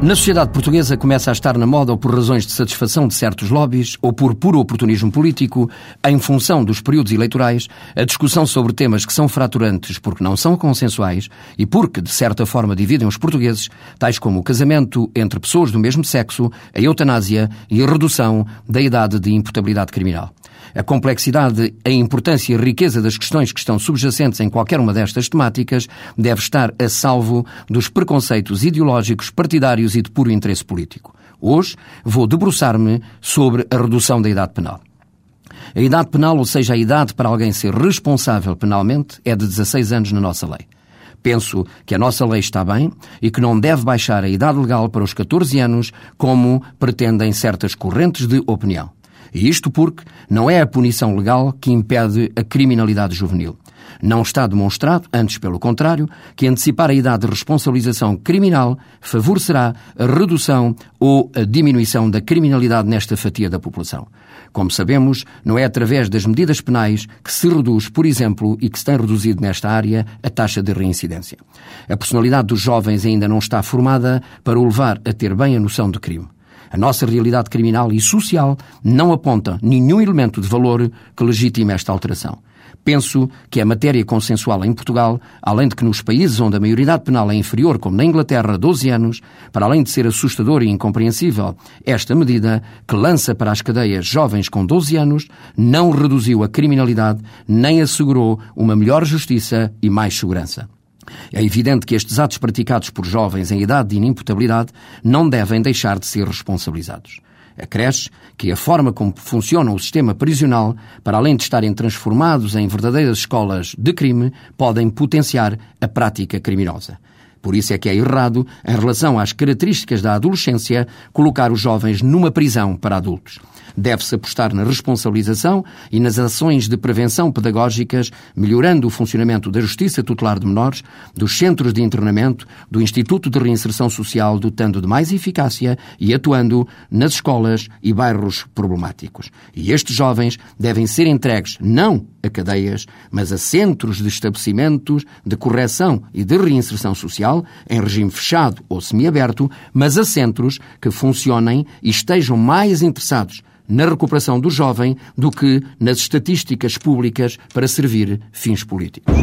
Na sociedade portuguesa começa a estar na moda ou por razões de satisfação de certos lobbies ou por puro oportunismo político, em função dos períodos eleitorais, a discussão sobre temas que são fraturantes porque não são consensuais e porque, de certa forma, dividem os portugueses, tais como o casamento entre pessoas do mesmo sexo, a eutanásia e a redução da idade de imputabilidade criminal. A complexidade, a importância e a riqueza das questões que estão subjacentes em qualquer uma destas temáticas deve estar a salvo dos preconceitos ideológicos, partidários e de puro interesse político. Hoje vou debruçar-me sobre a redução da idade penal. A idade penal, ou seja, a idade para alguém ser responsável penalmente, é de 16 anos na nossa lei. Penso que a nossa lei está bem e que não deve baixar a idade legal para os 14 anos, como pretendem certas correntes de opinião. E isto porque não é a punição legal que impede a criminalidade juvenil. Não está demonstrado, antes pelo contrário, que antecipar a idade de responsabilização criminal favorecerá a redução ou a diminuição da criminalidade nesta fatia da população. Como sabemos, não é através das medidas penais que se reduz, por exemplo, e que se tem reduzido nesta área, a taxa de reincidência. A personalidade dos jovens ainda não está formada para o levar a ter bem a noção de crime. A nossa realidade criminal e social não aponta nenhum elemento de valor que legitime esta alteração. Penso que a matéria consensual em Portugal, além de que nos países onde a maioridade penal é inferior, como na Inglaterra, 12 anos, para além de ser assustador e incompreensível, esta medida, que lança para as cadeias jovens com 12 anos, não reduziu a criminalidade nem assegurou uma melhor justiça e mais segurança. É evidente que estes atos praticados por jovens em idade de inimputabilidade não devem deixar de ser responsabilizados. Acresce que a forma como funciona o sistema prisional, para além de estarem transformados em verdadeiras escolas de crime, podem potenciar a prática criminosa. Por isso é que é errado, em relação às características da adolescência, colocar os jovens numa prisão para adultos. Deve-se apostar na responsabilização e nas ações de prevenção pedagógicas, melhorando o funcionamento da Justiça Tutelar de Menores, dos centros de internamento, do Instituto de Reinserção Social, dotando de mais eficácia e atuando nas escolas e bairros problemáticos. E estes jovens devem ser entregues não a cadeias, mas a centros de estabelecimentos de correção e de reinserção social, em regime fechado ou semiaberto, mas a centros que funcionem e estejam mais interessados na recuperação do jovem do que nas estatísticas públicas para servir fins políticos.